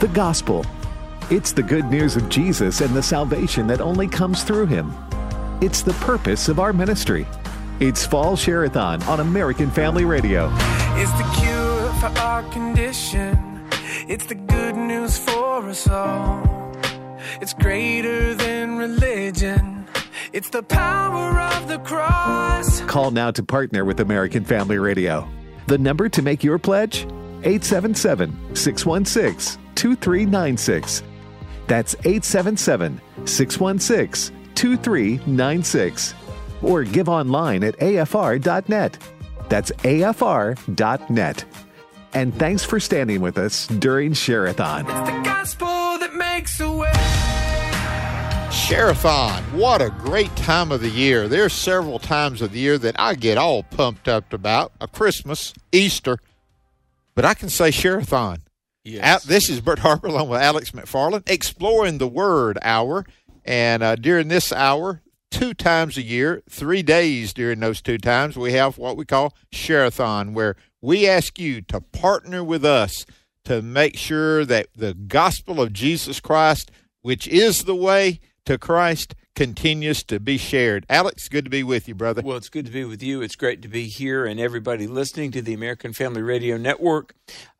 the gospel. It's the good news of Jesus and the salvation that only comes through him. It's the purpose of our ministry. It's Fall Share-a-thon on American Family Radio. It's the cure for our condition. It's the good news for us all. It's greater than religion. It's the power of the cross. Call now to partner with American Family Radio. The number to make your pledge? 877 616 2396. That's 877 616 2396. Or give online at afr.net. That's afr.net. And thanks for standing with us during Share-a-thon. It's the gospel that makes a way. Share-a-thon, what a great time of the year. There's several times of the year that I get all pumped up about a Christmas, Easter, but I can say Share-a-thon. Yes. this is Bert Harper along with Alex McFarland, exploring the Word Hour. And uh, during this hour, two times a year, three days during those two times, we have what we call Share-a-thon, where we ask you to partner with us to make sure that the gospel of Jesus Christ, which is the way, to Christ continues to be shared. Alex, good to be with you, brother. Well, it's good to be with you. It's great to be here and everybody listening to the American Family Radio Network.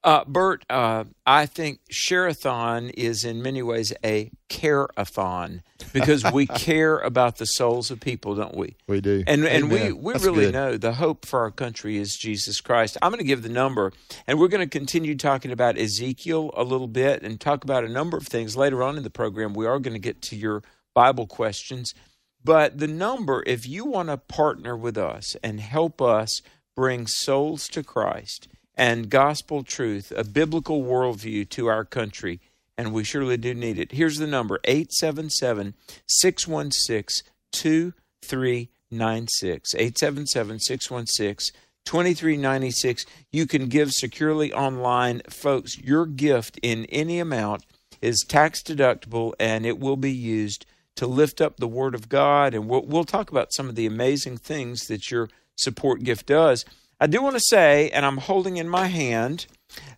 Uh, Bert, uh, I think Share-a-thon is in many ways a care-a-thon because we care about the souls of people, don't we? We do. And and we, we really good. know the hope for our country is Jesus Christ. I'm going to give the number, and we're going to continue talking about Ezekiel a little bit and talk about a number of things later on in the program. We are going to get to your Bible questions. But the number, if you want to partner with us and help us bring souls to Christ and gospel truth, a biblical worldview to our country, and we surely do need it. Here's the number 877 616 2396. 877 616 2396. You can give securely online. Folks, your gift in any amount is tax deductible and it will be used to lift up the Word of God. And we'll, we'll talk about some of the amazing things that your support gift does. I do want to say, and I'm holding in my hand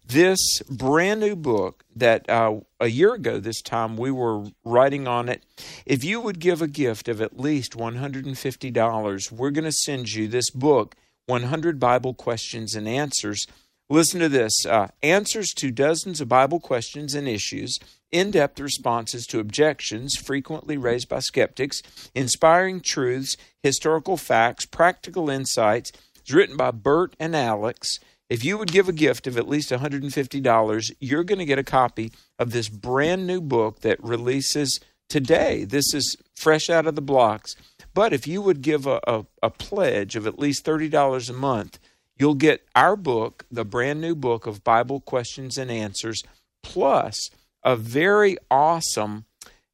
this brand new book that uh, a year ago this time we were writing on it. If you would give a gift of at least $150, we're going to send you this book, 100 Bible Questions and Answers. Listen to this uh, answers to dozens of Bible questions and issues in depth responses to objections frequently raised by skeptics, inspiring truths, historical facts, practical insights. It's written by Bert and Alex. If you would give a gift of at least $150, you're going to get a copy of this brand new book that releases today. This is fresh out of the blocks. But if you would give a, a, a pledge of at least $30 a month, you'll get our book, the brand new book of Bible questions and answers, plus a very awesome,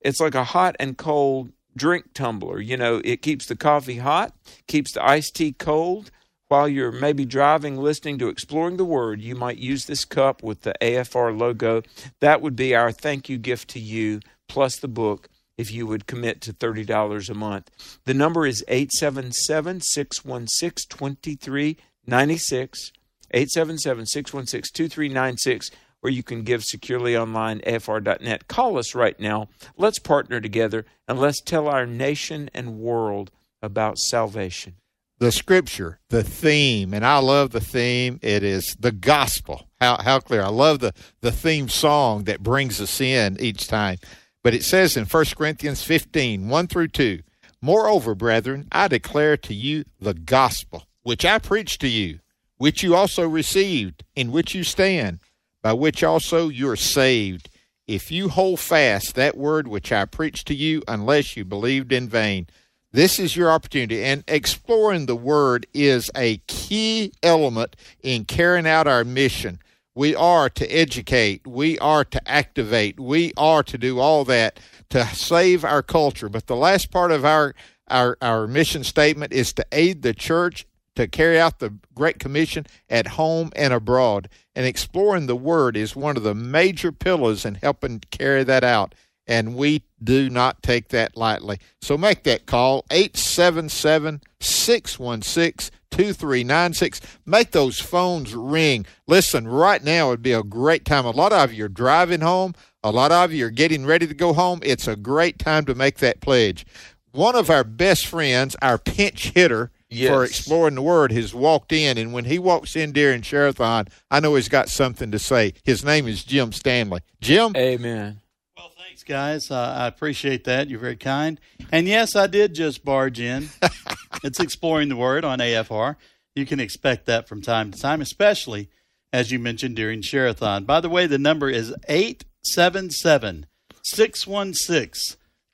it's like a hot and cold drink tumbler. You know, it keeps the coffee hot, keeps the iced tea cold. While you're maybe driving, listening to Exploring the Word, you might use this cup with the AFR logo. That would be our thank you gift to you, plus the book, if you would commit to $30 a month. The number is 877 616 2396. 877 616 2396 or you can give securely online, afr.net. Call us right now. Let's partner together and let's tell our nation and world about salvation. The scripture, the theme, and I love the theme. It is the gospel. How, how clear. I love the, the theme song that brings us in each time. But it says in 1 Corinthians 15, 1 through 2, Moreover, brethren, I declare to you the gospel, which I preached to you, which you also received, in which you stand by which also you are saved, if you hold fast that word which I preached to you, unless you believed in vain. This is your opportunity, and exploring the word is a key element in carrying out our mission. We are to educate, we are to activate, we are to do all that to save our culture. But the last part of our our, our mission statement is to aid the church to carry out the Great Commission at home and abroad. And exploring the Word is one of the major pillars in helping carry that out. And we do not take that lightly. So make that call 877 616 2396. Make those phones ring. Listen, right now would be a great time. A lot of you are driving home, a lot of you are getting ready to go home. It's a great time to make that pledge. One of our best friends, our pinch hitter, Yes. for exploring the word has walked in and when he walks in during Share-a-thon, I know he's got something to say. His name is Jim Stanley. Jim, Amen. Well, thanks, guys. Uh, I appreciate that. You're very kind. And yes, I did just barge in. it's exploring the word on AFR. You can expect that from time to time, especially as you mentioned during Share-a-thon. By the way, the number is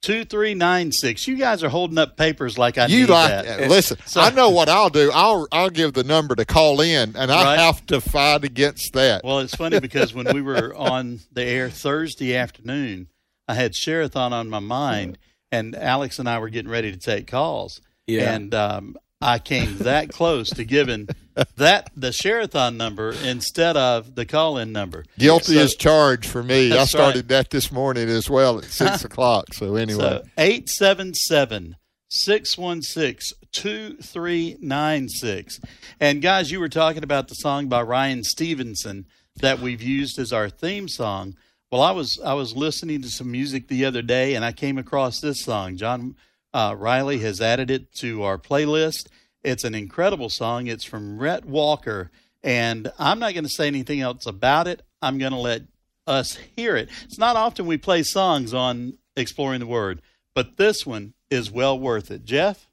877 616 2396. You guys are holding up papers like I you need like that. listen, So- I know what I'll do. I'll I'll give the number to call in and I Right. have to fight against that. Well, it's funny because when we were on the air Thursday afternoon, I had Share-a-thon on my mind, and Alex and I were getting ready to take calls. Yeah. And um, I came that close to giving that the Share-a-thon number instead of the call in number. Guilty So- as charged for me. I started that this morning as well at six o'clock. So anyway. So 877 616 2396. And guys, you were talking about the song by Ryan Stevenson that we've used as our theme song. Well, I was I was listening to some music the other day and I came across this song. John uh, Riley has added it to our playlist. It's an incredible song. It's from Rhett Walker. And I'm not going to say anything else about it. I'm going to let us hear it. It's not often we play songs on Exploring the Word, but this one is well worth it. Jeff?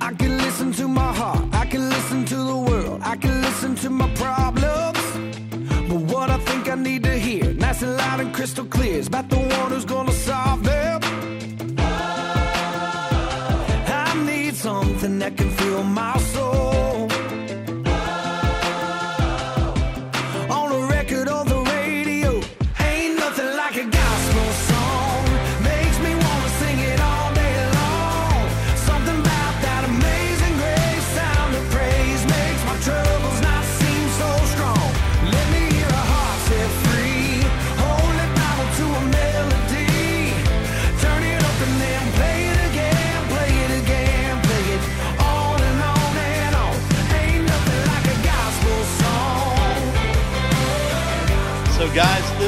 I can listen to my heart, about the one who's gonna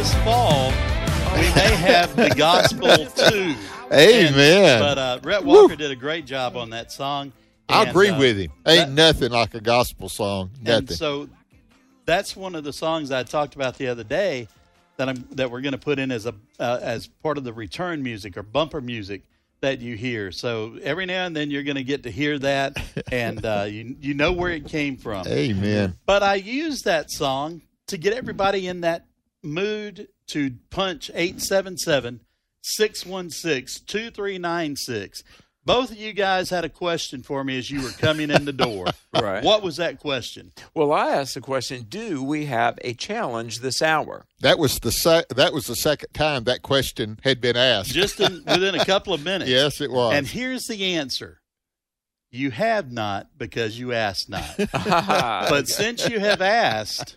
this fall, we may have the gospel too. Amen. But uh, Rhett Walker did a great job on that song. I agree uh, with him. Ain't that- nothing like a gospel song. And Nothing. so that's one of the songs I talked about the other day that I'm that we're going to put in as a uh, as part of the return music or bumper music that you hear. So every now and then you're going to get to hear that, and uh, you you know where it came from. Amen. But I use that song to get everybody in that mood to punch 877 616 2396. Both of you guys had a question for me as you were coming in the door. Right. What was that question? Well, I asked the question Do we have a challenge this hour? That was the sec- that was the second time that question had been asked. Just in, within a couple of minutes. yes, it was. And here's the answer you have not because you asked not. but But since you have asked,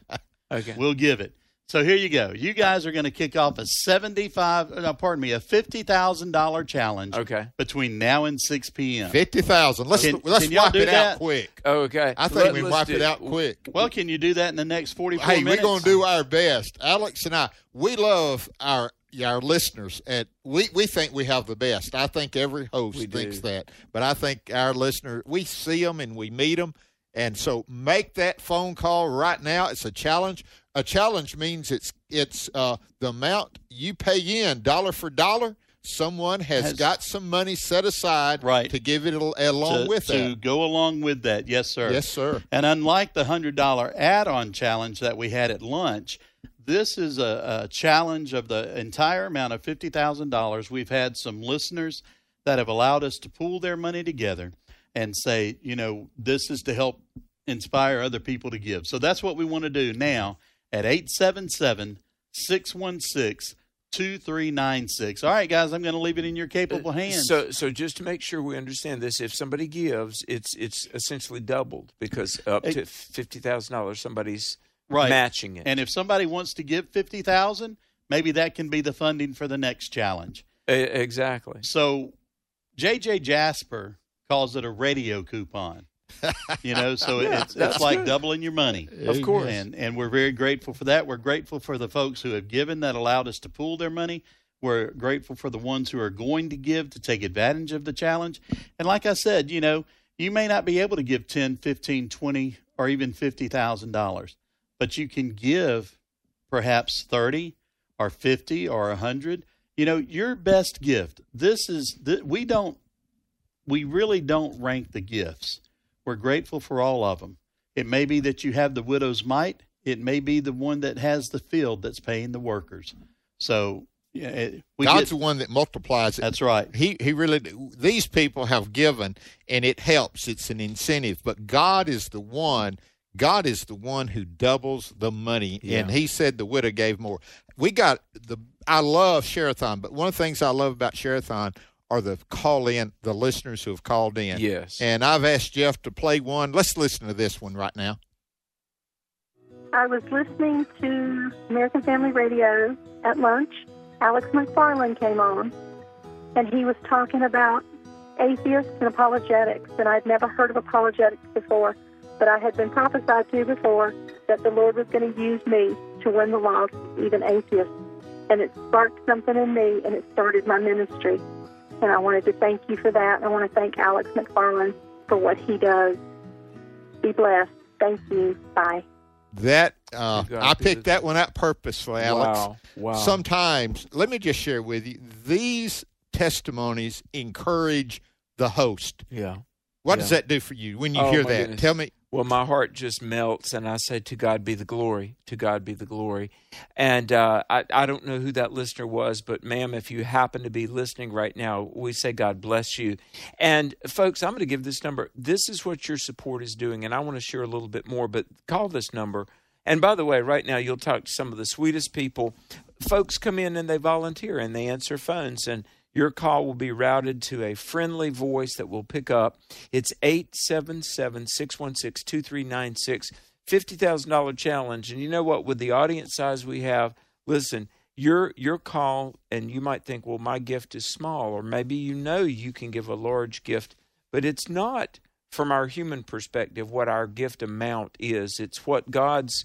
okay. we'll give it. So here you go. You guys are going to kick off a seventy-five, uh, no, pardon me, a fifty thousand dollar challenge. Okay. Between now and six p.m. Fifty thousand. Let's Can- let's can wipe it that? out quick. Okay. I think Let- we let's wipe it out quick. Well, can you do that in the next forty-four Hey, minutes? we're going to do our best. Alex and I, we love our our listeners, and we, we think we have the best. I think every host We thinks do. that, but I think our listeners, we see them and we meet them, and so make that phone call right now. It's a challenge. A challenge means it's it's uh, the amount you pay in dollar for dollar. Someone has, Has- got some money set aside Right. to give it along to, with to that. go along with that. Yes, sir. Yes, sir. And unlike the hundred dollar add-on challenge that we had at lunch, this is a, a challenge of the entire amount of fifty thousand dollars. We've had some listeners that have allowed us to pool their money together and say, you know, this is to help inspire other people to give. So that's what we want to do now at 877 616 2396. All right, guys, I'm going to leave it in your capable uh, hands. So, so just to make sure we understand this, if somebody gives, it's it's essentially doubled because up to fifty thousand dollars, somebody's Right. matching it. And if somebody wants to give fifty thousand, maybe that can be the funding for the next challenge. exactly. So, JJ Jasper calls it a radio coupon. you know, so yeah, it's it's like good. doubling your money. Of course. And and we're very grateful for that. We're grateful for the folks who have given that allowed us to pool their money. We're grateful for the ones who are going to give to take advantage of the challenge. And like I said, you know, you may not be able to give 10, 15, 20 or even $50,000, but you can give perhaps 30 or 50 or 100. You know, your best gift. This is we don't we really don't rank the gifts we're grateful for all of them. It may be that you have the widow's mite. It may be the one that has the field that's paying the workers. So yeah, it, God's get, the one that multiplies it. That's right. He he really these people have given and it helps. It's an incentive, but God is the one. God is the one who doubles the money, yeah. and He said the widow gave more. We got the. I love Share-a-thon, but one of the things I love about Share-a-thon are the call in, the listeners who have called in. Yes. And I've asked Jeff to play one. Let's listen to this one right now. I was listening to American Family Radio at lunch. Alex McFarland came on, and he was talking about atheists and apologetics. And I'd never heard of apologetics before, but I had been prophesied to before that the Lord was going to use me to win the lost, even atheists. And it sparked something in me, and it started my ministry. And I wanted to thank you for that. I want to thank Alex McFarland for what he does. Be blessed. Thank you. Bye. That uh, I picked that one out purposely, Alex. Wow. wow. Sometimes, let me just share with you, these testimonies encourage the host. Yeah. What yeah. does that do for you when you oh, hear that? Goodness. Tell me. Well, my heart just melts, and I say, "To God be the glory. To God be the glory." And uh, I, I don't know who that listener was, but ma'am, if you happen to be listening right now, we say God bless you. And folks, I'm going to give this number. This is what your support is doing, and I want to share a little bit more. But call this number. And by the way, right now you'll talk to some of the sweetest people. Folks come in and they volunteer and they answer phones and your call will be routed to a friendly voice that will pick up. It's 877 616 2396, $50,000 challenge. And you know what? With the audience size we have, listen, your your call and you might think well my gift is small or maybe you know you can give a large gift but it's not from our human perspective what our gift amount is it's what god's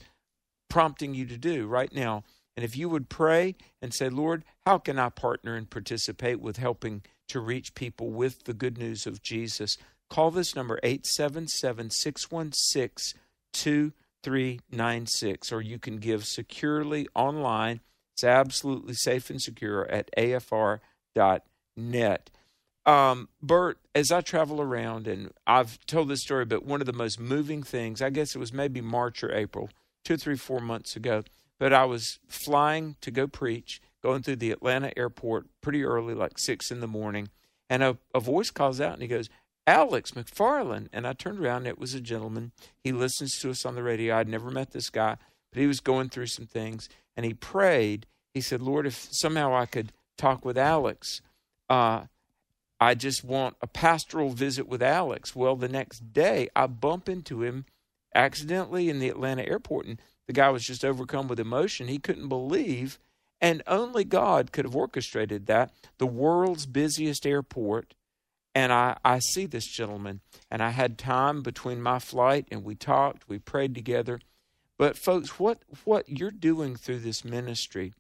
prompting you to do right now and if you would pray and say, Lord, how can I partner and participate with helping to reach people with the good news of Jesus? Call this number 877 616 2396, or you can give securely online. It's absolutely safe and secure at afr.net. Um, Bert, as I travel around, and I've told this story, but one of the most moving things, I guess it was maybe March or April, two, three, four months ago but I was flying to go preach, going through the Atlanta airport pretty early, like six in the morning, and a, a voice calls out and he goes, Alex McFarland. And I turned around and it was a gentleman. He listens to us on the radio. I'd never met this guy, but he was going through some things and he prayed. He said, Lord, if somehow I could talk with Alex, uh, I just want a pastoral visit with Alex. Well, the next day I bump into him accidentally in the Atlanta airport and the guy was just overcome with emotion. He couldn't believe, and only God could have orchestrated that. The world's busiest airport. And I, I see this gentleman, and I had time between my flight, and we talked, we prayed together. But, folks, what, what you're doing through this ministry,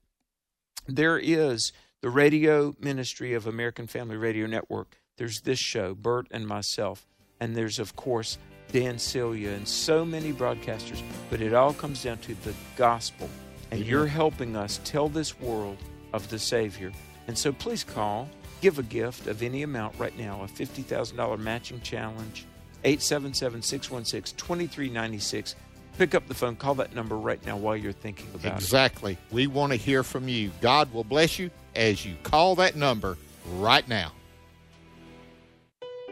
there is the radio ministry of American Family Radio Network. There's this show, Bert and myself. And there's, of course, Dan Celia, and so many broadcasters, but it all comes down to the gospel. And Amen. you're helping us tell this world of the Savior. And so please call, give a gift of any amount right now, a $50,000 matching challenge, 877 616 2396. Pick up the phone, call that number right now while you're thinking about exactly. it. Exactly. We want to hear from you. God will bless you as you call that number right now.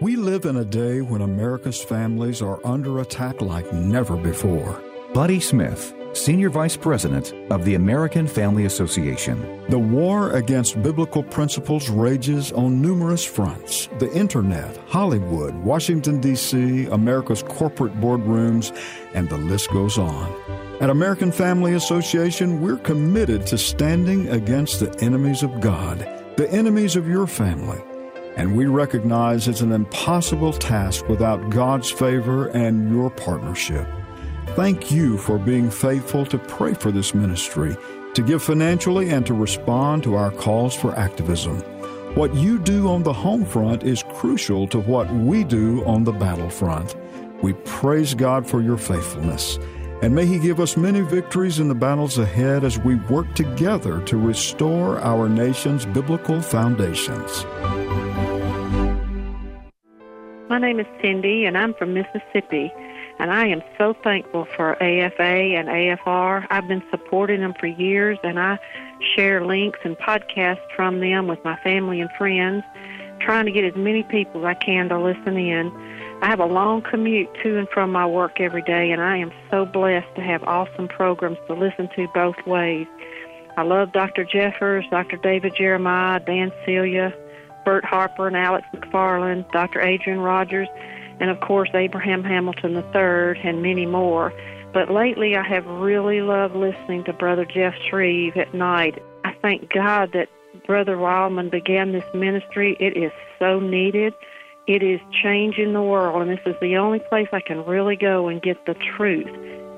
We live in a day when America's families are under attack like never before. Buddy Smith, Senior Vice President of the American Family Association. The war against biblical principles rages on numerous fronts the internet, Hollywood, Washington, D.C., America's corporate boardrooms, and the list goes on. At American Family Association, we're committed to standing against the enemies of God, the enemies of your family. And we recognize it's an impossible task without God's favor and your partnership. Thank you for being faithful to pray for this ministry, to give financially, and to respond to our calls for activism. What you do on the home front is crucial to what we do on the battlefront. We praise God for your faithfulness. And may He give us many victories in the battles ahead as we work together to restore our nation's biblical foundations. My name is Cindy, and I'm from Mississippi. And I am so thankful for AFA and AFR. I've been supporting them for years, and I share links and podcasts from them with my family and friends, trying to get as many people as I can to listen in. I have a long commute to and from my work every day, and I am so blessed to have awesome programs to listen to both ways. I love Dr. Jeffress, Dr. David Jeremiah, Dan Celia, Bert Harper, and Alex McFarland, Dr. Adrian Rogers, and of course Abraham Hamilton III, and many more. But lately I have really loved listening to Brother Jeff Shreve at night. I thank God that Brother Wildman began this ministry. It is so needed. It is changing the world, and this is the only place I can really go and get the truth.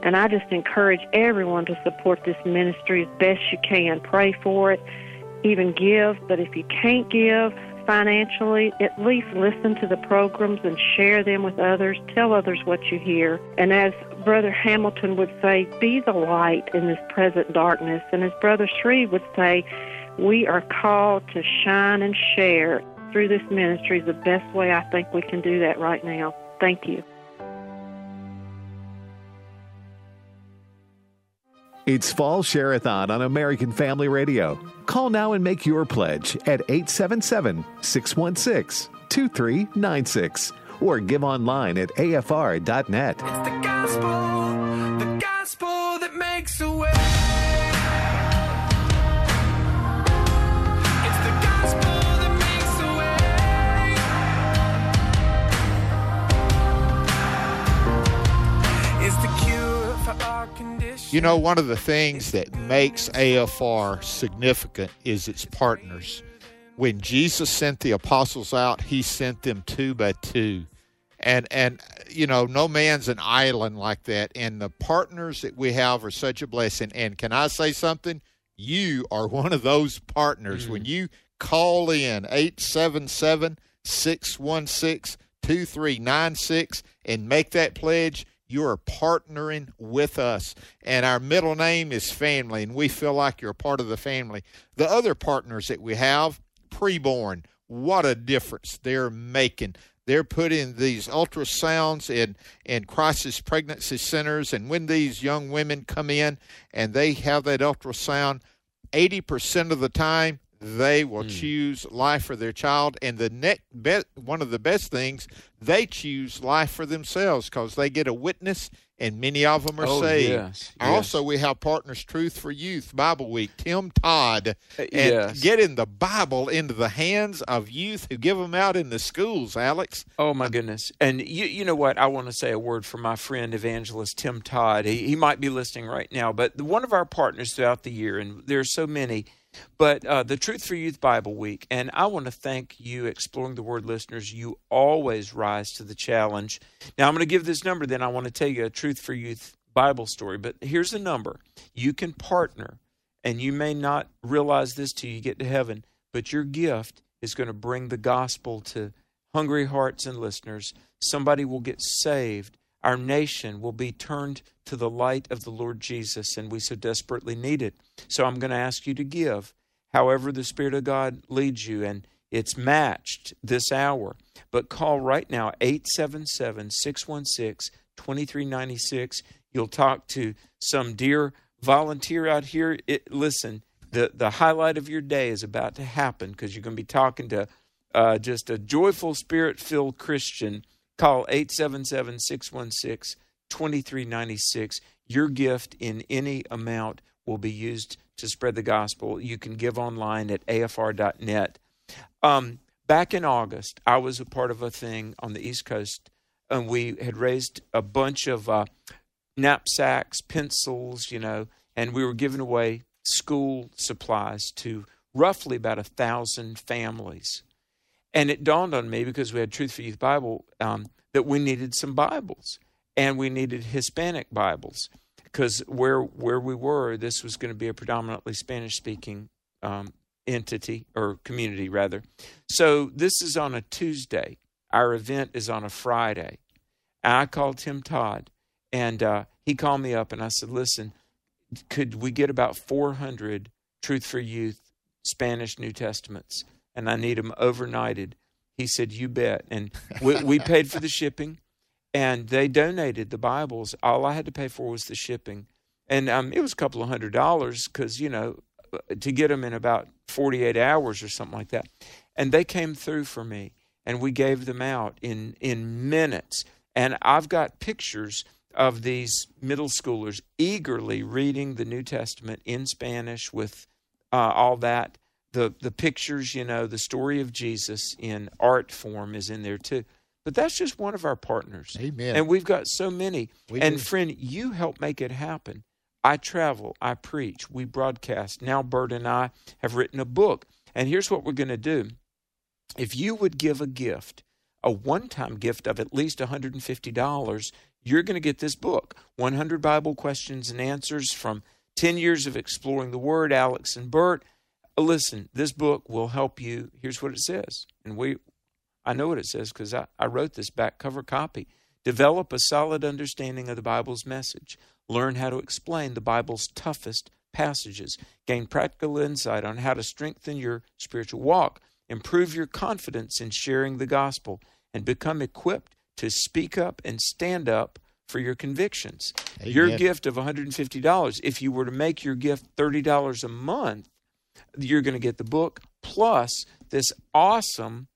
And I just encourage everyone to support this ministry as best you can. Pray for it, even give. But if you can't give financially, at least listen to the programs and share them with others. Tell others what you hear. And as Brother Hamilton would say, be the light in this present darkness. And as Brother Shreve would say, we are called to shine and share through this ministry is the best way I think we can do that right now. Thank you. It's Fall Share-a-thon on American Family Radio. Call now and make your pledge at 877 616 2396 or give online at afr.net. It's the gospel, the gospel that makes a way. You know, one of the things that makes AFR significant is its partners. When Jesus sent the apostles out, he sent them two by two. And and you know, no man's an island like that. And the partners that we have are such a blessing. And can I say something? You are one of those partners. Mm-hmm. When you call in 877 616 2396 and make that pledge, you are partnering with us. And our middle name is family, and we feel like you're a part of the family. The other partners that we have, preborn, what a difference they're making. They're putting these ultrasounds in, in crisis pregnancy centers, and when these young women come in and they have that ultrasound, 80% of the time they will hmm. choose life for their child and the net be, one of the best things they choose life for themselves because they get a witness and many of them are Oh, saved yes, also we have partners truth for youth bible week tim todd uh, and yes. getting the bible into the hands of youth who give them out in the schools alex Oh my goodness! And you, you know what? I want to say a word for my friend evangelist Tim Todd. He, he might be listening right now, but one of our partners throughout the year, and there are so many, but uh, the Truth for Youth Bible Week. And I want to thank you, Exploring the Word listeners. You always rise to the challenge. Now I'm going to give this number. Then I want to tell you a Truth for Youth Bible story. But here's the number: you can partner, and you may not realize this till you get to heaven, but your gift is going to bring the gospel to hungry hearts and listeners. Somebody will get saved. Our nation will be turned to the light of the Lord Jesus, and we so desperately need it. So I'm going to ask you to give however the Spirit of God leads you, and it's matched this hour. But call right now, 877 616 2396. You'll talk to some dear volunteer out here. It, listen, the, the highlight of your day is about to happen because you're going to be talking to uh, just a joyful, spirit filled Christian. Call 877 616 2396. Your gift in any amount will be used to spread the gospel. You can give online at afr.net. Um, back in August, I was a part of a thing on the East Coast, and we had raised a bunch of uh, knapsacks, pencils, you know, and we were giving away school supplies to roughly about a thousand families. And it dawned on me because we had Truth for Youth Bible um, that we needed some Bibles and we needed Hispanic Bibles because where where we were, this was going to be a predominantly Spanish speaking um, entity or community rather. So this is on a Tuesday. Our event is on a Friday. I called Tim Todd, and uh, he called me up, and I said, "Listen, could we get about 400 Truth for Youth Spanish New Testaments, and I need them overnighted?" He said, "You bet." And we, we paid for the shipping, and they donated the Bibles. All I had to pay for was the shipping, and um, it was a couple of hundred dollars because you know to get them in about 48 hours or something like that. And they came through for me, and we gave them out in in minutes. And I've got pictures of these middle schoolers eagerly reading the New Testament in Spanish with uh, all that. The the pictures, you know, the story of Jesus in art form is in there too. But that's just one of our partners. Amen. And we've got so many. We and do. friend, you help make it happen. I travel, I preach, we broadcast. Now Bert and I have written a book. And here's what we're going to do. If you would give a gift, a one-time gift of at least $150, you're going to get this book, 100 Bible Questions and Answers from 10 years of exploring the Word, Alex and Bert. Uh, listen, this book will help you. Here's what it says. And we I know what it says because I, I wrote this back cover copy. Develop a solid understanding of the Bible's message. Learn how to explain the Bible's toughest passages. Gain practical insight on how to strengthen your spiritual walk. Improve your confidence in sharing the gospel and become equipped to speak up and stand up for your convictions. Your gift of $150, if you were to make your gift $30 a month, you're going to get the book plus this awesome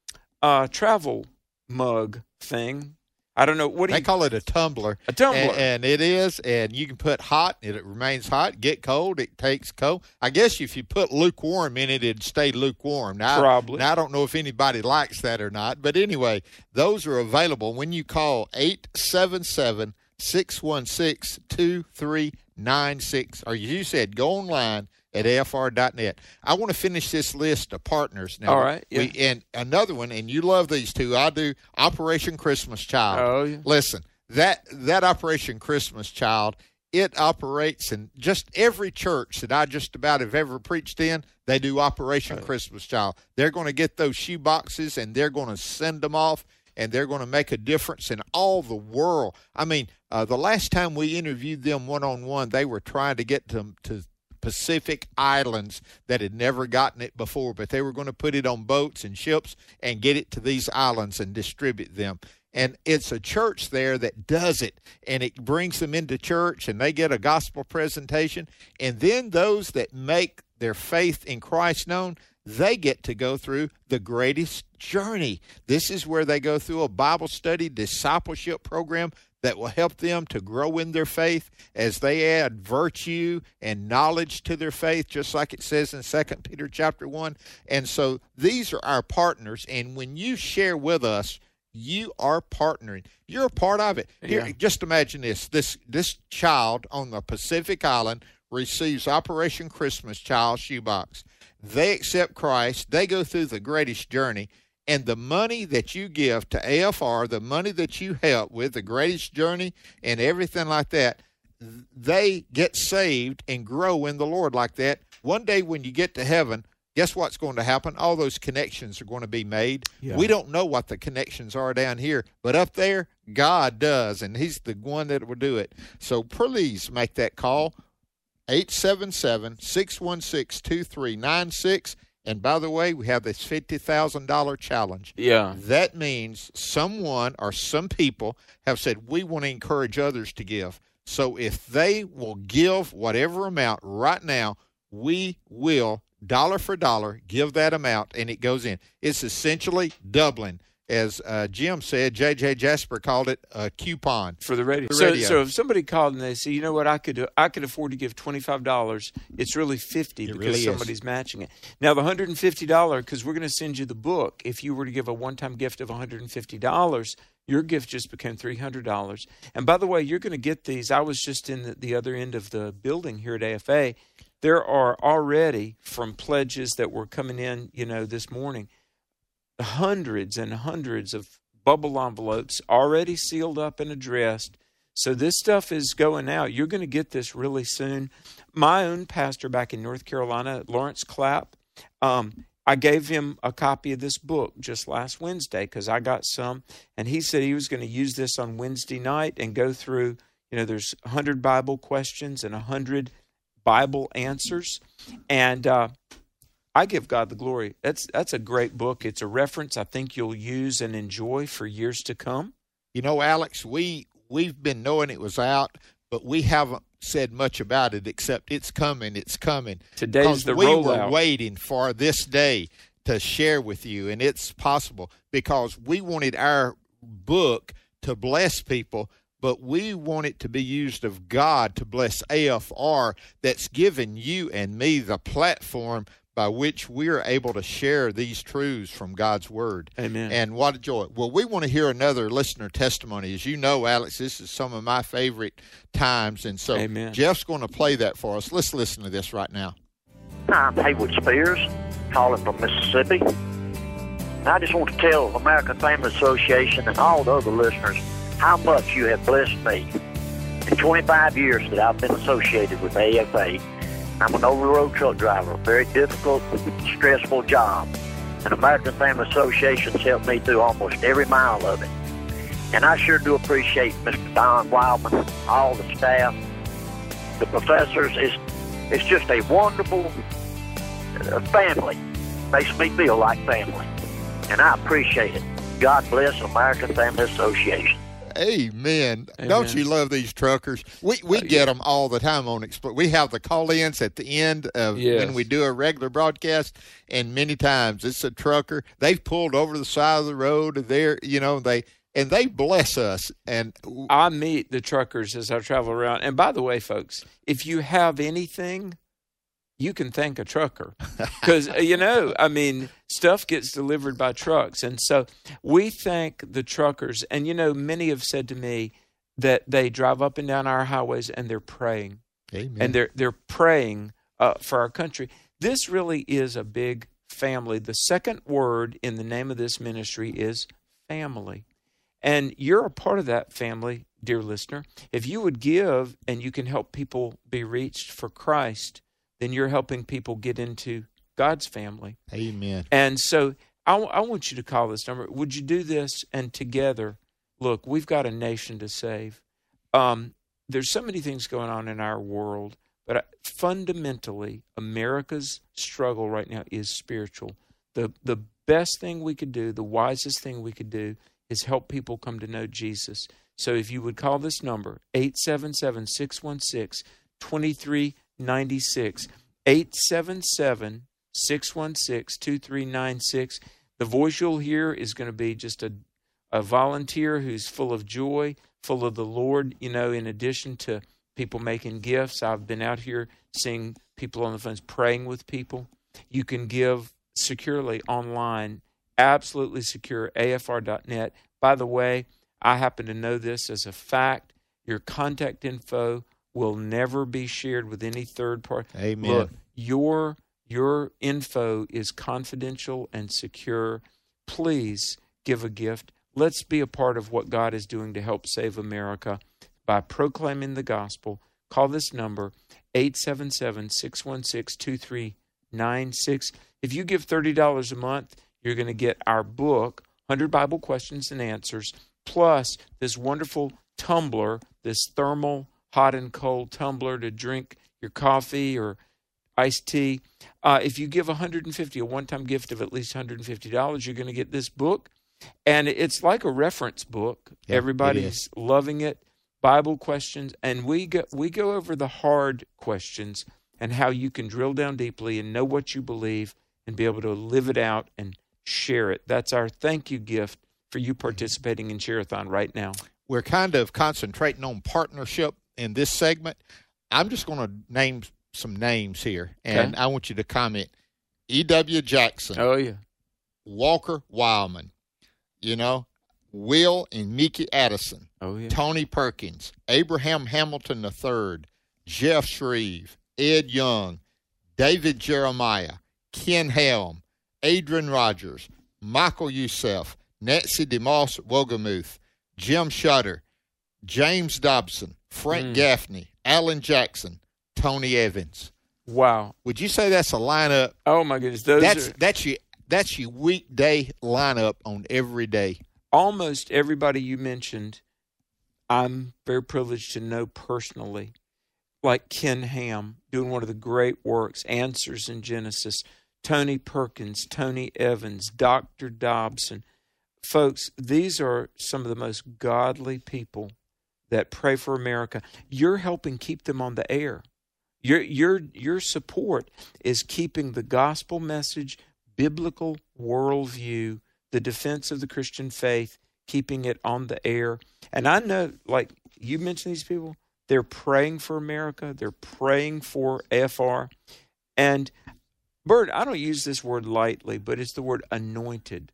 uh, travel mug thing. I don't know what do They you call it a tumbler. A tumbler. And, and it is, and you can put hot, and it remains hot. Get cold, it takes cold. I guess if you put lukewarm in it, it'd stay lukewarm. Now, Probably. Now, I don't know if anybody likes that or not, but anyway, those are available when you call 877 616 2396, or you said go online at afr.net. I want to finish this list of partners now. All right, yeah. We, and another one, and you love these two. I do Operation Christmas Child. Oh, yeah. Listen, that that Operation Christmas Child, it operates in just every church that I just about have ever preached in. They do Operation Christmas Child. They're going to get those shoe boxes and they're going to send them off, and they're going to make a difference in all the world. I mean, uh, the last time we interviewed them one on one, they were trying to get to to Pacific islands that had never gotten it before, but they were going to put it on boats and ships and get it to these islands and distribute them. And it's a church there that does it, and it brings them into church, and they get a gospel presentation. And then those that make their faith in Christ known, they get to go through the greatest journey. This is where they go through a Bible study discipleship program that will help them to grow in their faith as they add virtue and knowledge to their faith just like it says in 2 Peter chapter 1 and so these are our partners and when you share with us you are partnering. You're a part of it. Here Yeah. just imagine this. This this child on the Pacific island receives Operation Christmas Child shoebox. They accept Christ. They go through the greatest journey and the money that you give to AFR, the money that you help with the greatest journey and everything like that, they get saved and grow in the Lord like that. One day when you get to heaven, guess what's going to happen? All those connections are going to be made. Yeah. We don't know what the connections are down here, but up there, God does, and He's the one that will do it. So please make that call. 877 616 2396. And by the way, we have this $50,000 challenge. Yeah. That means someone or some people have said, we want to encourage others to give. So if they will give whatever amount right now, we will, dollar for dollar, give that amount and it goes in. It's essentially doubling. As uh, Jim said, J.J. Jasper called it a coupon. for the radio. So, radio. so if somebody called and they say, you know what, I could I could afford to give twenty five dollars. It's really fifty It because really somebody's matching it. Now the hundred and fifty dollar because we're going to send you the book. If you were to give a one time gift of one hundred and fifty dollars, Your gift just became $300. And by the way, you're going to get these. I was just in the, the other end of the building here at AFA. There are already from pledges that were coming in, you know, this morning, hundreds and hundreds of bubble envelopes already sealed up and addressed. So this stuff is going out. You're going to get this really soon. My own pastor back in North Carolina, Lawrence Clapp, um, I gave him a copy of this book just last Wednesday because I got some, and he said he was going to use this on Wednesday night and go through. You know, there's 100 Bible questions and 100 Bible answers, and uh, I give God the glory. That's that's a great book. It's a reference I think you'll use and enjoy for years to come. You know, Alex, we we've been knowing it was out, but we haven't said much about it except it's coming, it's coming. Today's the we rollout. were waiting for this day to share with you, and it's possible because we wanted our book to bless people, but we want it to be used of God to bless AFR that's given you and me the platform by which we are able to share these truths from God's Word. Amen. And what a joy. Well, we want to hear another listener testimony. As you know, Alex, this is some of my favorite times. And so Amen. Jeff's going to play that for us. Let's listen to this right now. I'm Haywood Spears, calling from Mississippi. And I just want to tell American Family Association and all the other listeners how much you have blessed me. In 25 years that I've been associated with AFA, I'm an over-the-road truck driver, very difficult, stressful job. And American Family Association has helped me through almost every mile of it. And I sure do appreciate Mr. Don Wildman, all the staff, the professors. It's, it's just a wonderful uh, family. Makes me feel like family. And I appreciate it. God bless American Family Association. Amen. Amen. Don't you love these truckers? We we Uh, get them all the time on Expl- We have the call-ins at the end of Yes. when we do a regular broadcast, and many times it's a trucker. They've pulled over the side of the road. There, you know, they and they bless us. And I meet the truckers as I travel around. And by the way, folks, if you have anything, you can thank a trucker because you know, I mean, stuff gets delivered by trucks, and so we thank the truckers. And you know, many have said to me that they drive up and down our highways and they're praying, Amen. and they're they're praying uh, for our country. This really is a big family. The second word in the name of this ministry is family. And you're a part of that family, dear listener. If you would give and you can help people be reached for Christ, then you're helping people get into God's family. Amen. And so I, I want you to call this number. Would you do this? And together, look, we've got a nation to save. Um, there's so many things going on in our world, but uh, fundamentally, America's struggle right now is spiritual. The the best thing we could do, the wisest thing we could do, is help people come to know Jesus. So if you would call this number 877 616 2396 877 616 2396 the voice you'll hear is going to be just a a volunteer who's full of joy, full of the Lord, you know, in addition to people making gifts. I've been out here seeing people on the phones praying with people. You can give securely online, absolutely secure, afr.net. By the way, I happen to know this as a fact. Your contact info will never be shared with any third party. Amen. Look, your your info is confidential and secure. Please give a gift. Let's be a part of what God is doing to help save America by proclaiming the gospel. Call this number 877 616 2396. If you give $30 a month, you're going to get our book, 100 Bible Questions and Answers, plus this wonderful tumbler, this thermal hot and cold tumbler to drink your coffee or iced tea. Uh, if you give 150, a one-time gift of at least 150 dollars, you're going to get this book, and it's like a reference book. Yeah, it Everybody's loving it. Bible questions, and we go we go over the hard questions and how you can drill down deeply and know what you believe and be able to live it out and share it. That's our thank you gift for you participating in Share-a-thon right now. We're kind of concentrating on partnership in this segment. I'm just going to name some names here, and Okay. I want you to comment. E.W. Jackson, Oh yeah. Walker Wildman. You know, Will and Mickey Addison, Oh yeah. Tony Perkins, Abraham Hamilton III, Jeff Shreve, Ed Young, David Jeremiah, Ken Helm, Adrian Rogers, Michael Youssef, Nancy DeMoss Wolgemuth, Jim Shutter, James Dobson, Frank Mm. Gaffney, Alan Jackson, Tony Evans. Wow. Would you say that's a lineup? Oh my goodness. Those That's are that's your that's your weekday lineup on every day. almost everybody you mentioned. I'm very privileged to know personally, like Ken Ham doing one of the great works, Answers in Genesis, Tony Perkins, Tony Evans, Dr. Dobson. Folks, these are some of the most godly people that pray for America. You're helping keep them on the air. Your your your support is keeping the gospel message, biblical worldview, the defense of the Christian faith, keeping it on the air. And I know, like you mentioned, these people, they're praying for America. They're praying for AFR. And Bert, I don't use this word lightly, but it's the word anointed.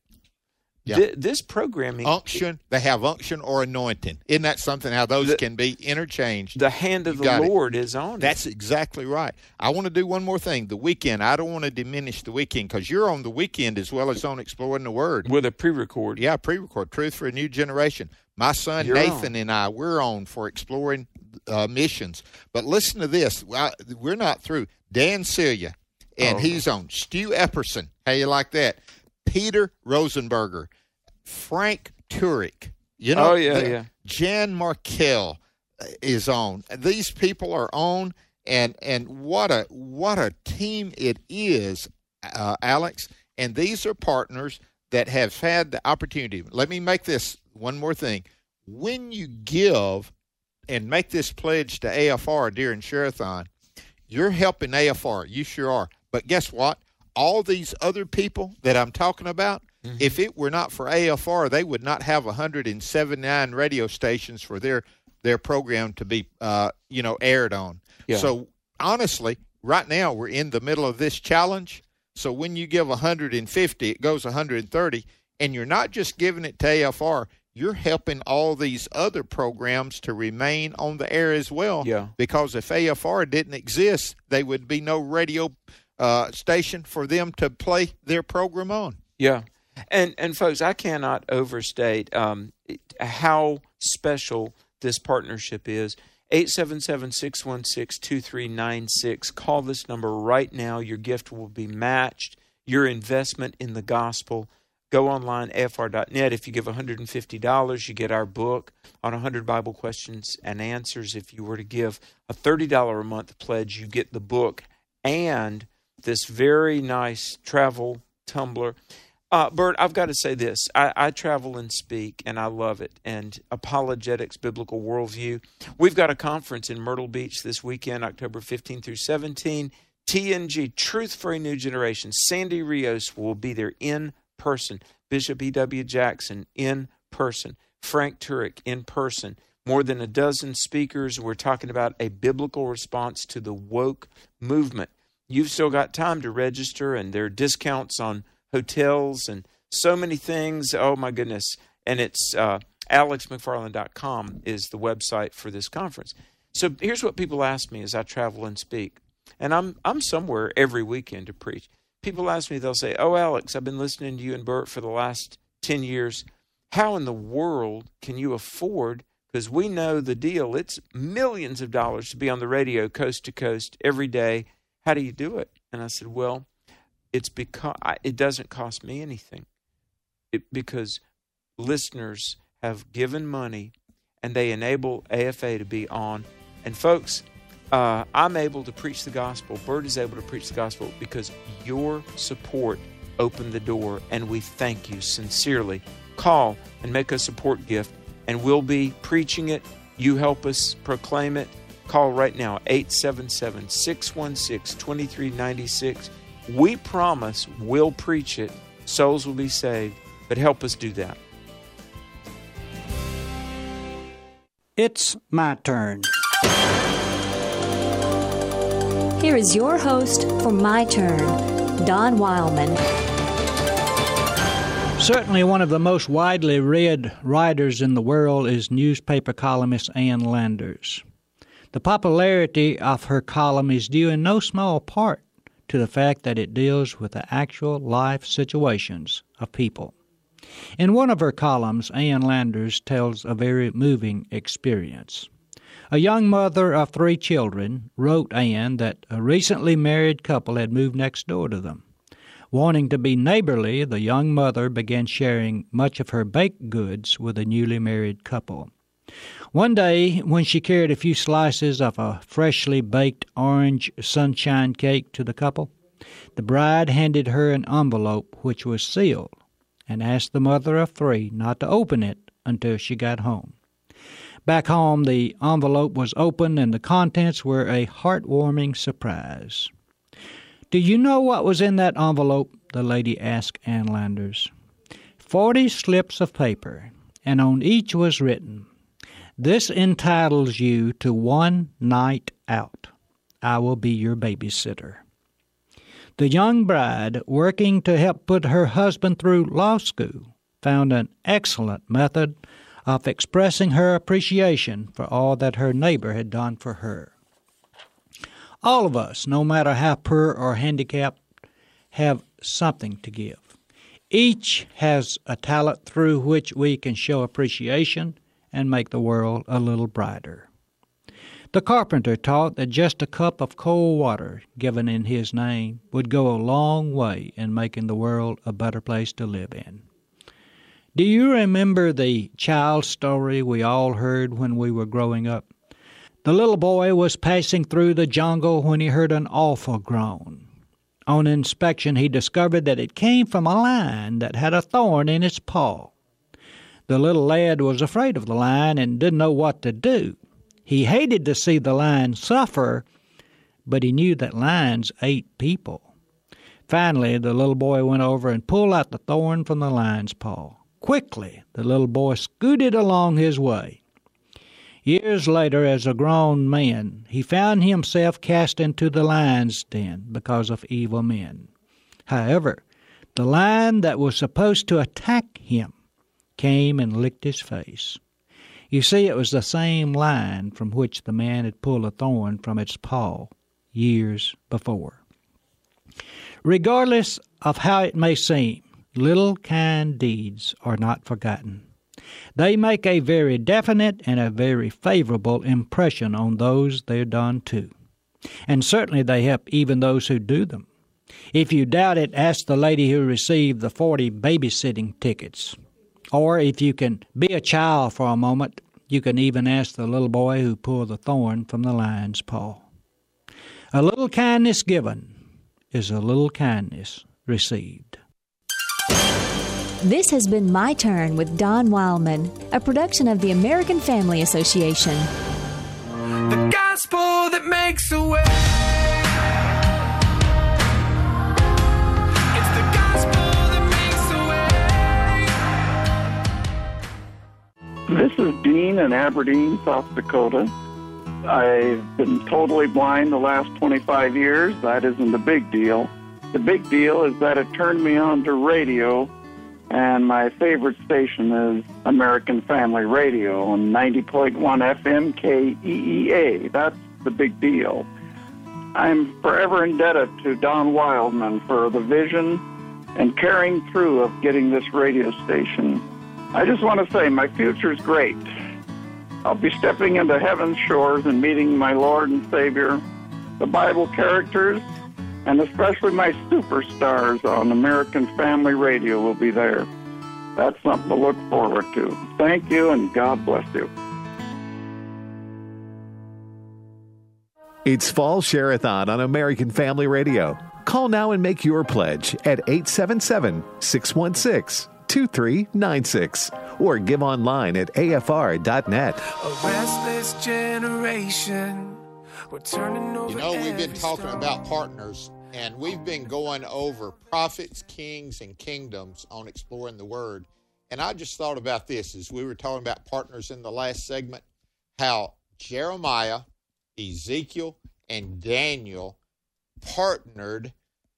Yeah. Thi- this programming, Unction, they have unction or anointing. Isn't that something how those The- can be interchanged? the hand of You the. Lord is on it. That's exactly right. I want to do one more thing. The weekend, I don't want to diminish the weekend because you're on the weekend as well as on Exploring the Word. with a pre-record. Yeah, pre record Truth for a New Generation. My son You're Nathan on. and I, we're on for exploring uh, missions. But listen to this. I- We're not through. Dan Celia, and Oh. he's on. Stu Epperson. How you like that? Peter Rosenberger. Frank Turek. You know, Oh, yeah, the- yeah. Jan Markell is on. These people are on, and and what a what a team it is, uh, Alex. And these are partners that have had the opportunity. Let me make this one more thing. When you give and make this pledge to AFR during Share-a-thon, you're helping AFR. You sure are. But guess what? All these other people that I'm talking about, Mm-hmm. if it were not for AFR, they would not have 179 radio stations for their their program to be, uh, you know, aired on. Yeah. So honestly, right now we're in the middle of this challenge. So when you give 150, it goes 130, and you're not just giving it to AFR. You're helping all these other programs to remain on the air as well. Yeah. Because if AFR didn't exist, there would be no radio uh, station for them to play their program on. Yeah, and and folks, I cannot overstate um, how special this partnership is. 877-616-2396. Call this number right now. Your gift will be matched. Your investment in the gospel. Go online, afr.net. If you give $150, you get our book on 100 Bible questions and answers. If you were to give a $30 a month pledge, you get the book and this very nice travel tumbler. Uh, Bert, I've got to say this. I, I travel and speak, and I love it. And apologetics, biblical worldview. We've got a conference in Myrtle Beach this weekend, October 15 through 17. TNG, Truth for a New Generation. Sandy Rios will be there in person. Bishop E.W. Jackson in person. Frank Turek in person. More than a dozen speakers. We're talking about a biblical response to the woke movement. You've still got time to register, and there are discounts on hotels and so many things. Oh my goodness! And it's uh, alexmcfarland.com is the website for this conference. So here's what people ask me as I travel and speak, and I'm I'm somewhere every weekend to preach. People ask me, they'll say, "Oh, Alex, I've been listening to you and Bert for the last ten years. How in the world can you afford?" Because we know the deal. It's millions of dollars to be on the radio coast to coast every day. How do you do it? And I said, Well, it's because it doesn't cost me anything. It, because listeners have given money and they enable AFA to be on. And folks, uh, I'm able to preach the gospel. Bert is able to preach the gospel because your support opened the door, and we thank you sincerely. Call and make a support gift, and we'll be preaching it. You help us proclaim it. Call right now, 877 616 2396. We promise we'll preach it. Souls will be saved, but help us do that. It's my turn. Here is your host for My Turn, Don Wildman. Certainly, one of the most widely read writers in the world is newspaper columnist Ann Landers. The popularity of her column is due in no small part to the fact that it deals with the actual life situations of people. In one of her columns, Ann Landers tells a very moving experience. A young mother of three children wrote Ann that a recently married couple had moved next door to them. Wanting to be neighborly, the young mother began sharing much of her baked goods with the newly married couple. One day, when she carried a few slices of a freshly baked orange sunshine cake to the couple, the bride handed her an envelope which was sealed and asked the mother of three not to open it until she got home. Back home, the envelope was opened and the contents were a heartwarming surprise. Do you know what was in that envelope? the lady asked Ann Landers. Forty slips of paper, and on each was written, This entitles you to one night out. I will be your babysitter. The young bride, working to help put her husband through law school, found an excellent method of expressing her appreciation for all that her neighbor had done for her. All of us, no matter how poor or handicapped, have something to give. Each has a talent through which we can show appreciation and make the world a little brighter. The carpenter taught that just a cup of cold water given in his name would go a long way in making the world a better place to live in. Do you remember the child story we all heard when we were growing up? The little boy was passing through the jungle when he heard an awful groan. On inspection, he discovered that it came from a lion that had a thorn in its paw. The little lad was afraid of the lion and didn't know what to do. He hated to see the lion suffer, but he knew that lions ate people. Finally, the little boy went over and pulled out the thorn from the lion's paw. Quickly, the little boy scooted along his way. Years later, as a grown man, he found himself cast into the lion's den because of evil men. However, the lion that was supposed to attack him came and licked his face. You see, it was the same line from which the man had pulled a thorn from its paw years before. Regardless of how it may seem, little kind deeds are not forgotten. They make a very definite and a very favorable impression on those they're done to. And certainly they help even those who do them. If you doubt it, ask the lady who received the 40 babysitting tickets. Or if you can be a child for a moment, you can even ask the little boy who pulled the thorn from the lion's paw. A little kindness given is a little kindness received. This has been My Turn with Don Wildman, a production of the American Family Association. The gospel that makes a way. This is Dean in Aberdeen, South Dakota. I've been totally blind the last 25 years. That isn't a big deal. The big deal is that it turned me on to radio and my favorite station is American Family Radio on 90.1 FM KEEA. That's the big deal. I'm forever indebted to Don Wildman for the vision and carrying through of getting this radio station. I just want to say my future's great. I'll be stepping into heaven's shores and meeting my Lord and Savior, the Bible characters, and especially my superstars on American Family Radio will be there. That's something to look forward to. Thank you, and God bless you. It's Fall Share-a-thon on American Family Radio. Call now and make your pledge at 877 616 2396 or give online at afr.net. A restless generation. We're turning over You know, we've been talking stone. about partners, and we've been going over prophets, kings, and kingdoms on exploring the word. And I just thought about this as we were talking about partners in the last segment how Jeremiah, Ezekiel, and Daniel partnered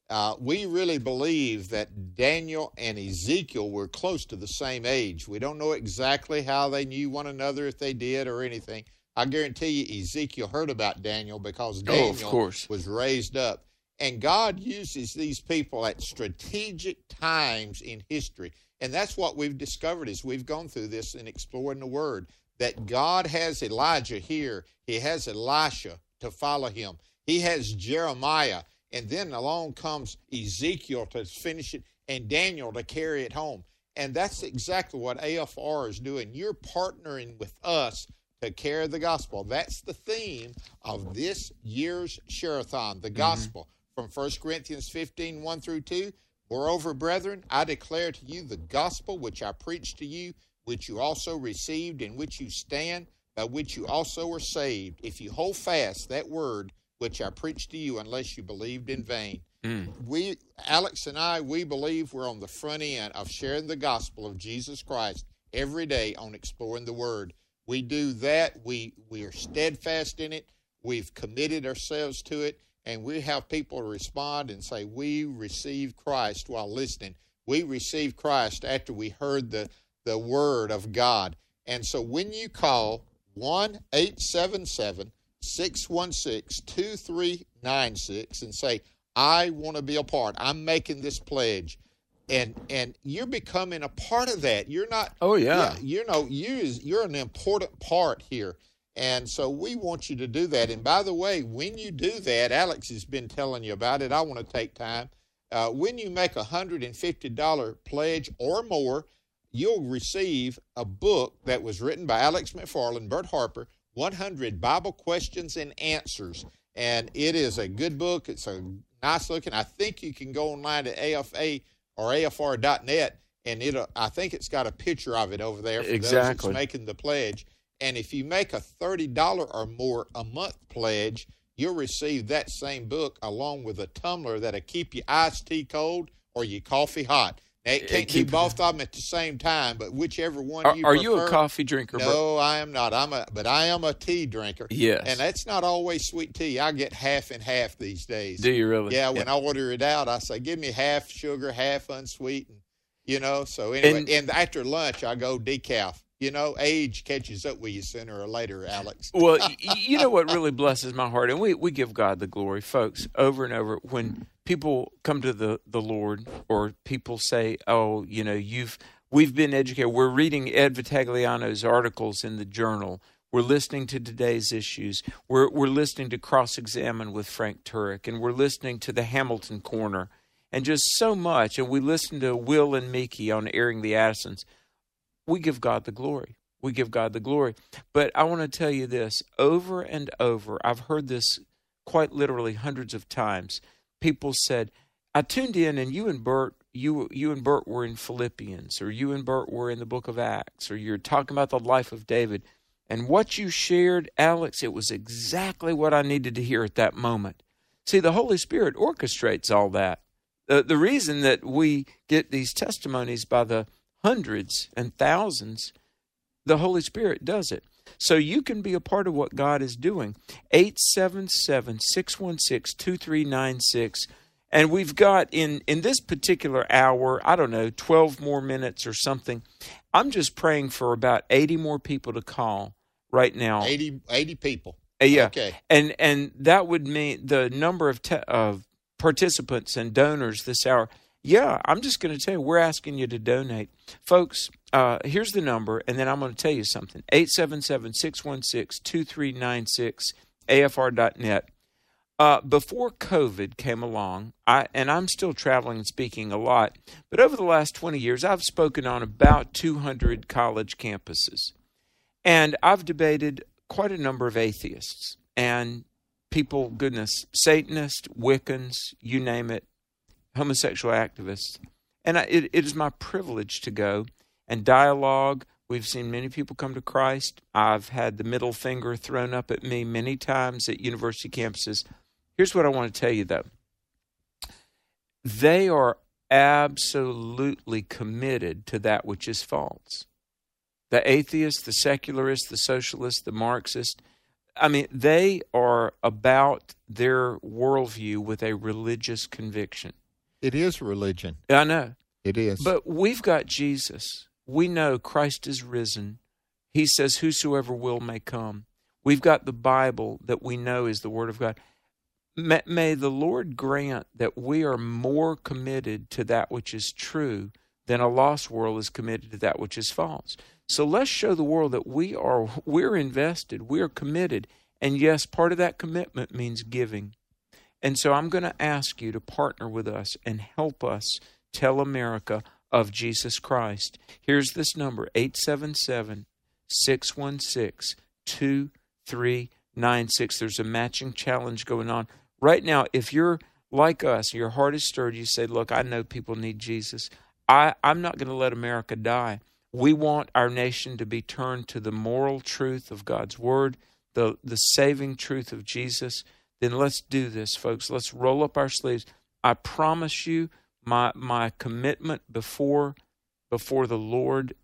uh, we really believe that Daniel and Ezekiel were close to the same age. We don't know exactly how they knew one another, if they did or anything. I guarantee you, Ezekiel heard about Daniel because Oh, of Daniel course. was raised up. And God uses these people at strategic times in history. And that's what we've discovered as we've gone through this and exploring the Word that God has Elijah here, He has Elisha to follow him, He has Jeremiah, and then along comes Ezekiel to finish it, and Daniel to carry it home. And that's exactly what AFR is doing. You're partnering with us to carry the gospel. That's the theme of this year's Share-a-thon, the mm-hmm. gospel from 1 Corinthians 15 1 through 2. Moreover, brethren, I declare to you the gospel which I preached to you, which you also received, in which you stand, by which you also are saved, if you hold fast that word which I preached to you, unless you believed in vain. Mm. We, Alex and I, we believe we're on the front end of sharing the gospel of Jesus Christ every day on exploring the Word. We do that. We we are steadfast in it. We've committed ourselves to it, and we have people respond and say, "We received Christ while listening. We received Christ after we heard the the Word of God." And so, when you call one eight seven seven 616 2396 and say, I want to be a part. I'm making this pledge. And and you're becoming a part of that. You're not Oh, yeah. you know, you is you're an important part here. And so we want you to do that. And by the way, when you do that, Alex has been telling you about it. I want to take time. Uh, when you make a hundred and fifty dollar pledge or more, you'll receive a book that was written by Alex McFarland, Bert Harper, 100 Bible Questions and Answers. And it is a good book. It's a nice looking. I think you can go online to AFA or AFR.net, and it'll, I think it's got a picture of it over there for those Exactly. that's making the pledge. And if you make a $30 or more a month pledge, you'll receive that same book along with a tumbler that'll keep your iced tea cold or your coffee hot. It can't keep- both of them at the same time, but whichever one Are, you are you a coffee drinker? No, I am not. I'm a, but I am a tea drinker. Yes. and that's not always sweet tea. I get half and half these days. Do you really? Yeah. When Yeah. I order it out, I say, "Give me half sugar, half unsweetened." You know. So anyway, And- and, after lunch, I go decaf. You know, age catches up with you sooner or later, Alex. Well, you know what really blesses my heart, and we, we give God the glory, folks, over and over. When people come to the, the Lord, or people say, "Oh, you know, you've we've been educated. We're reading Ed Vitagliano's articles in the journal. We're listening to today's issues. We're we're listening to Cross Examine with Frank Turek, and we're listening to the Hamilton Corner, and just so much. And we listen to Will and Mickey on airing the Addisons we give God the glory. We give God the glory. But I want to tell you this over and over. I've heard this quite literally hundreds of times. People said, I tuned in and you and Bert, you you and Bert were in Philippians, or you and Bert were in the book of Acts, or you're talking about the life of David. And what you shared, Alex, it was exactly what I needed to hear at that moment. See, the Holy Spirit orchestrates all that. The, the reason that we get these testimonies by the hundreds and thousands, the Holy Spirit does it. So you can be a part of what God is doing. 877 616 2396. And we've got in, in this particular hour, I don't know, 12 more minutes or something. I'm just praying for about 80 more people to call right now. 80, 80 people. Uh, yeah. Okay. And and that would mean the number of te- of participants and donors this hour. Yeah, I'm just going to tell you, we're asking you to donate. Folks, uh, here's the number, and then I'm going to tell you something 877 616 2396, AFR.net. Uh, before COVID came along, I and I'm still traveling and speaking a lot, but over the last 20 years, I've spoken on about 200 college campuses. And I've debated quite a number of atheists and people, goodness, Satanists, Wiccans, you name it, homosexual activists. And I, it, it is my privilege to go and dialogue. We've seen many people come to Christ. I've had the middle finger thrown up at me many times at university campuses. Here's what I want to tell you, though they are absolutely committed to that which is false the atheist, the secularist, the socialist, the Marxist, I mean, they are about their worldview with a religious conviction. It is religion. I know. It is. But we've got Jesus. We know Christ is risen. He says, Whosoever will may come. We've got the Bible that we know is the Word of God. May, may the Lord grant that we are more committed to that which is true than a lost world is committed to that which is false. So let's show the world that we are we're invested, we're committed. And yes, part of that commitment means giving. And so I'm going to ask you to partner with us and help us tell America of Jesus Christ. Here's this number 877 616 2396. There's a matching challenge going on. Right now, if you're like us, your heart is stirred, you say, Look, I know people need Jesus. I, I'm not going to let America die. We want our nation to be turned to the moral truth of God's Word, the, the saving truth of Jesus. Then let's do this, folks. Let's roll up our sleeves. I promise you my my commitment before before the Lord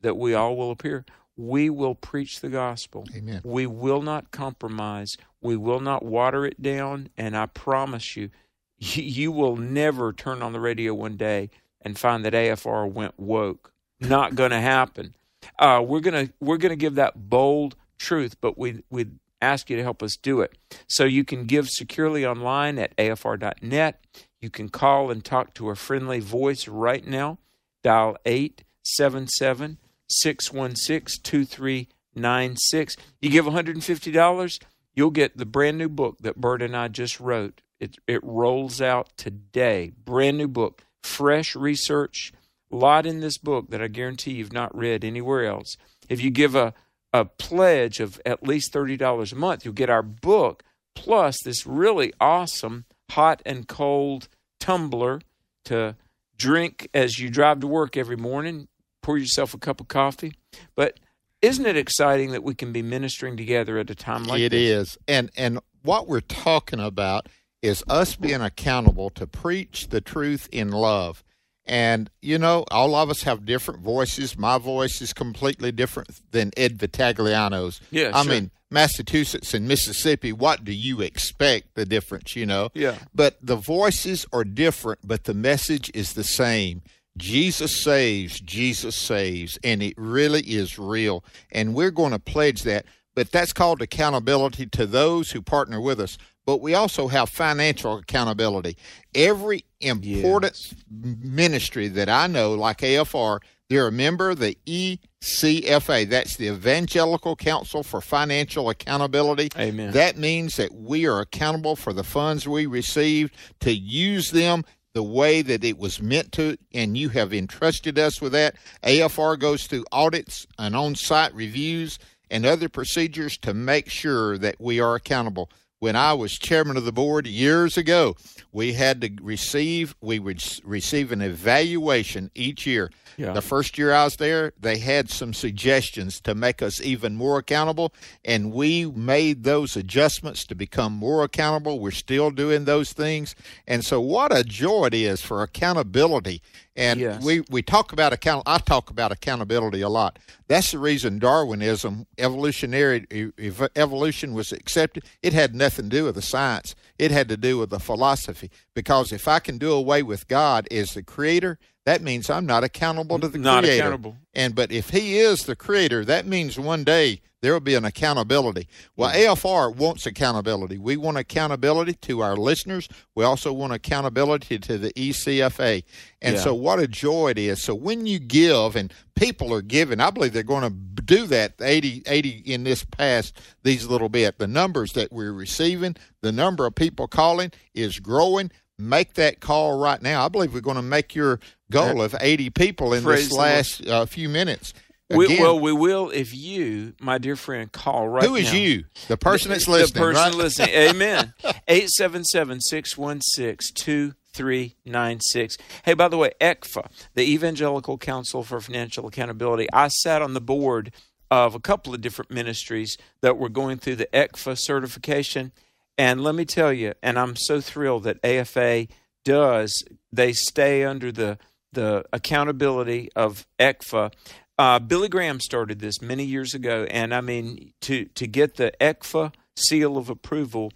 that we all will appear. We will preach the gospel. Amen. We will not compromise. We will not water it down. And I promise you, you will never turn on the radio one day and find that AFR went woke. Not going to happen. Uh, we're gonna we're gonna give that bold truth, but we we ask you to help us do it. So you can give securely online at afr.net. You can call and talk to a friendly voice right now. Dial 877 616 2396. You give $150, you'll get the brand new book that Bert and I just wrote. It, it rolls out today. Brand new book, fresh research, a lot in this book that I guarantee you've not read anywhere else. If you give a, a pledge of at least $30 a month, you'll get our book plus this really awesome hot and cold tumbler to drink as you drive to work every morning. Pour yourself a cup of coffee. But isn't it exciting that we can be ministering together at a time like It this? is, And and what we're talking about is us being accountable to preach the truth in love. And you know, all of us have different voices. My voice is completely different than Ed Vitagliano's. Yeah, I sure. mean, Massachusetts and Mississippi, what do you expect the difference, you know? Yeah. But the voices are different, but the message is the same. Jesus saves, Jesus saves, and it really is real. And we're going to pledge that. But that's called accountability to those who partner with us. But we also have financial accountability. Every important ministry that I know, like AFR, they're a member of the ECFA. That's the Evangelical Council for Financial Accountability. Amen. That means that we are accountable for the funds we received to use them the way that it was meant to, and you have entrusted us with that. AFR goes through audits and on site reviews and other procedures to make sure that we are accountable. When I was chairman of the board years ago, we had to receive we would receive an evaluation each year. Yeah. The first year I was there, they had some suggestions to make us even more accountable, and we made those adjustments to become more accountable. We're still doing those things, and so what a joy it is for accountability. And Yes. we we talk about account. I talk about accountability a lot. That's the reason Darwinism, evolutionary ev- evolution, was accepted. It had nothing to do with the science. It had to do with the philosophy. Because if I can do away with God as the creator, that means I'm not accountable to the Not creator. accountable. And but if He is the creator, that means one day there will be an accountability. Well, mm-hmm. AFR wants accountability. We want accountability to our listeners. We also want accountability to the ECFA. And Yeah. so, what a joy it is. So, when you give and people are giving, I believe they're going to do that 80, 80 in this past, these little bit. The numbers that we're receiving, the number of people calling is growing. Make that call right now. I believe we're going to make your goal of 80 people in this last uh, few minutes. We, well, we will if you, my dear friend, call right Who is now. you? The person that's listening. The person right? listening. Amen. 877 616 2396. Hey, by the way, ECFA, the Evangelical Council for Financial Accountability, I sat on the board of a couple of different ministries that were going through the ECFA certification. And let me tell you, and I'm so thrilled that AFA does, they stay under the, the accountability of ECFA. Uh, Billy Graham started this many years ago, and I mean to to get the ECFA seal of approval,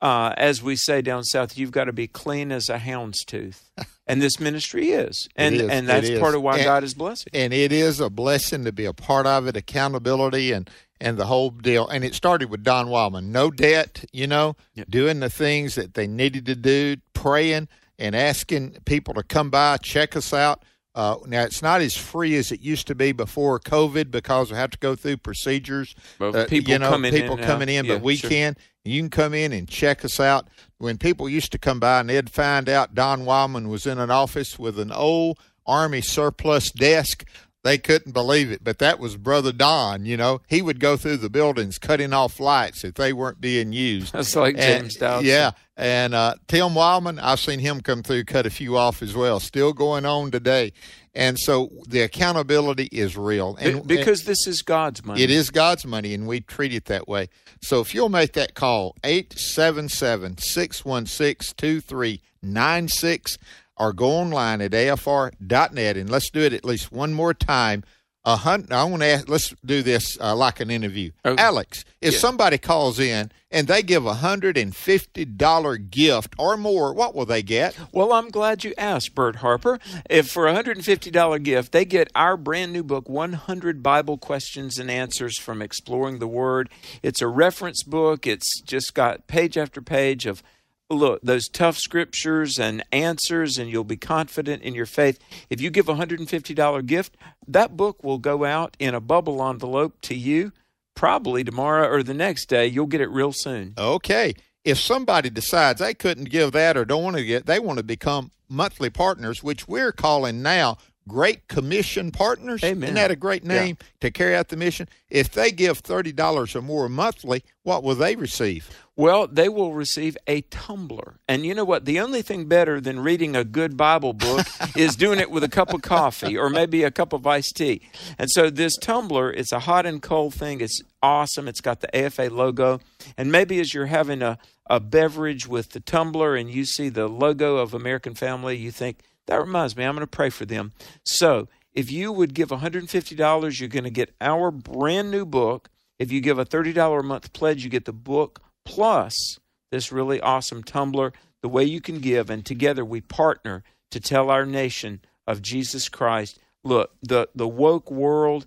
uh, as we say down south, you've got to be clean as a hound's tooth, and this ministry is, and is. and that's part of why And- God is blessing. and it is a blessing to be a part of it accountability and and the whole deal and it started with don wildman no debt you know doing the things that they needed to do praying and asking people to come by check us out uh, now it's not as free as it used to be before covid because we have to go through procedures uh, people you know coming in people now. coming in Yeah, but we sure. can you can come in and check us out when people used to come by and they'd find out don wildman was in an office with an old army surplus desk they couldn't believe it, but that was Brother Don. You know, he would go through the buildings cutting off lights if they weren't being used. That's like And- James Dobson. Yeah, and uh, Tim Wildman, I've seen him come through, cut a few off as well. Still going on today, and so the accountability is real. Be- And because this is God's money. it is God's money, and we treat it that way. So if you'll make that call, 877 616 2396, or go online at afr.net, and let's do it at least one more time. A hun- I want to ask, let's do this uh, like an interview. Alex, if Yeah. somebody calls in and they give a $150 gift or more, what will they get? Well, I'm glad you asked, Bert Harper. If for a $150 gift, they get our brand new book, 100 Bible Questions and Answers from Exploring the Word. It's a reference book. It's just got page after page of look those tough scriptures and answers and you'll be confident in your faith. If you give a $150 gift that book will go out in a bubble envelope to you probably tomorrow or the next day. You'll get it real soon. Okay. If somebody decides they couldn't give that or don't want to get, they want to become monthly partners, which we're calling now Great Commission Partners. Amen. Isn't that a great Yeah. name to carry out the mission? If they give $30 or more monthly, what will they receive? Well, they will receive a tumbler. And you know what? The only thing better than reading a good Bible book is doing it with a cup of coffee or maybe a cup of iced tea. And so this tumbler, it's a hot and cold thing. It's awesome. It's got the AFA logo. And maybe as you're having a, a beverage with the tumbler and you see the logo of American Family, you think, that reminds me, I'm going to pray for them. So if you would give $150, you're going to get our brand new book. If you give a $30 a month pledge, you get the book plus this really awesome tumbler, the way you can give. And together we partner to tell our nation of Jesus Christ. Look, the, the woke world,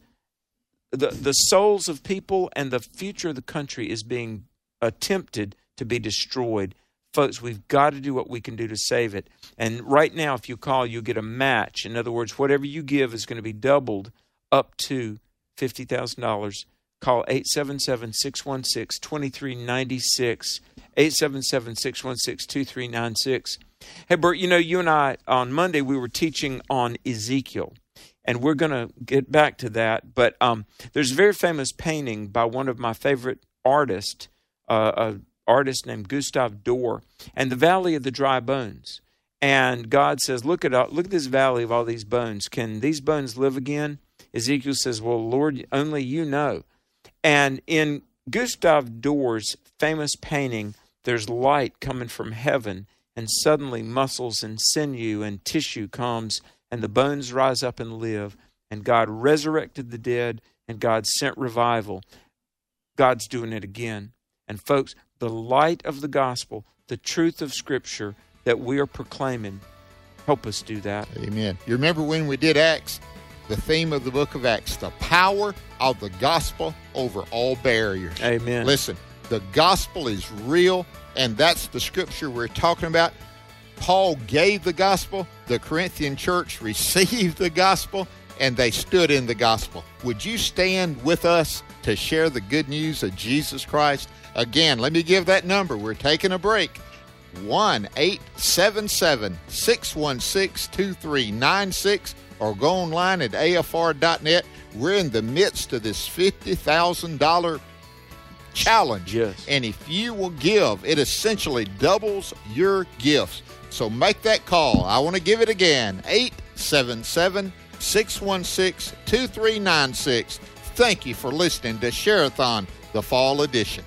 the, the souls of people and the future of the country is being attempted to be destroyed. Folks, we've got to do what we can do to save it. And right now, if you call, you'll get a match. In other words, whatever you give is going to be doubled up to $50,000. Call 877 616 2396. 877 616 2396. Hey, Bert, you know, you and I on Monday, we were teaching on Ezekiel and we're going to get back to that. But um, there's a very famous painting by one of my favorite artists, uh, an artist named Gustave Doré, and the Valley of the Dry Bones. And God says, "Look at all, look at this valley of all these bones. Can these bones live again?" Ezekiel says, "Well, Lord, only you know." And in Gustave Doré's famous painting, there's light coming from heaven, and suddenly muscles and sinew and tissue comes, and the bones rise up and live. And God resurrected the dead, and God sent revival. God's doing it again. And folks, the light of the gospel, the truth of Scripture that we are proclaiming, help us do that. Amen. You remember when we did Acts? The theme of the book of Acts, the power of the gospel over all barriers. Amen. Listen, the gospel is real, and that's the scripture we're talking about. Paul gave the gospel, the Corinthian church received the gospel, and they stood in the gospel. Would you stand with us to share the good news of Jesus Christ? Again, let me give that number. We're taking a break. 1 877 616 2396 or go online at afr.net. We're in the midst of this $50,000 challenge. Yes. And if you will give, it essentially doubles your gifts. So make that call. I want to give it again 877 616 2396. Thank you for listening to Share-a-thon, the fall edition.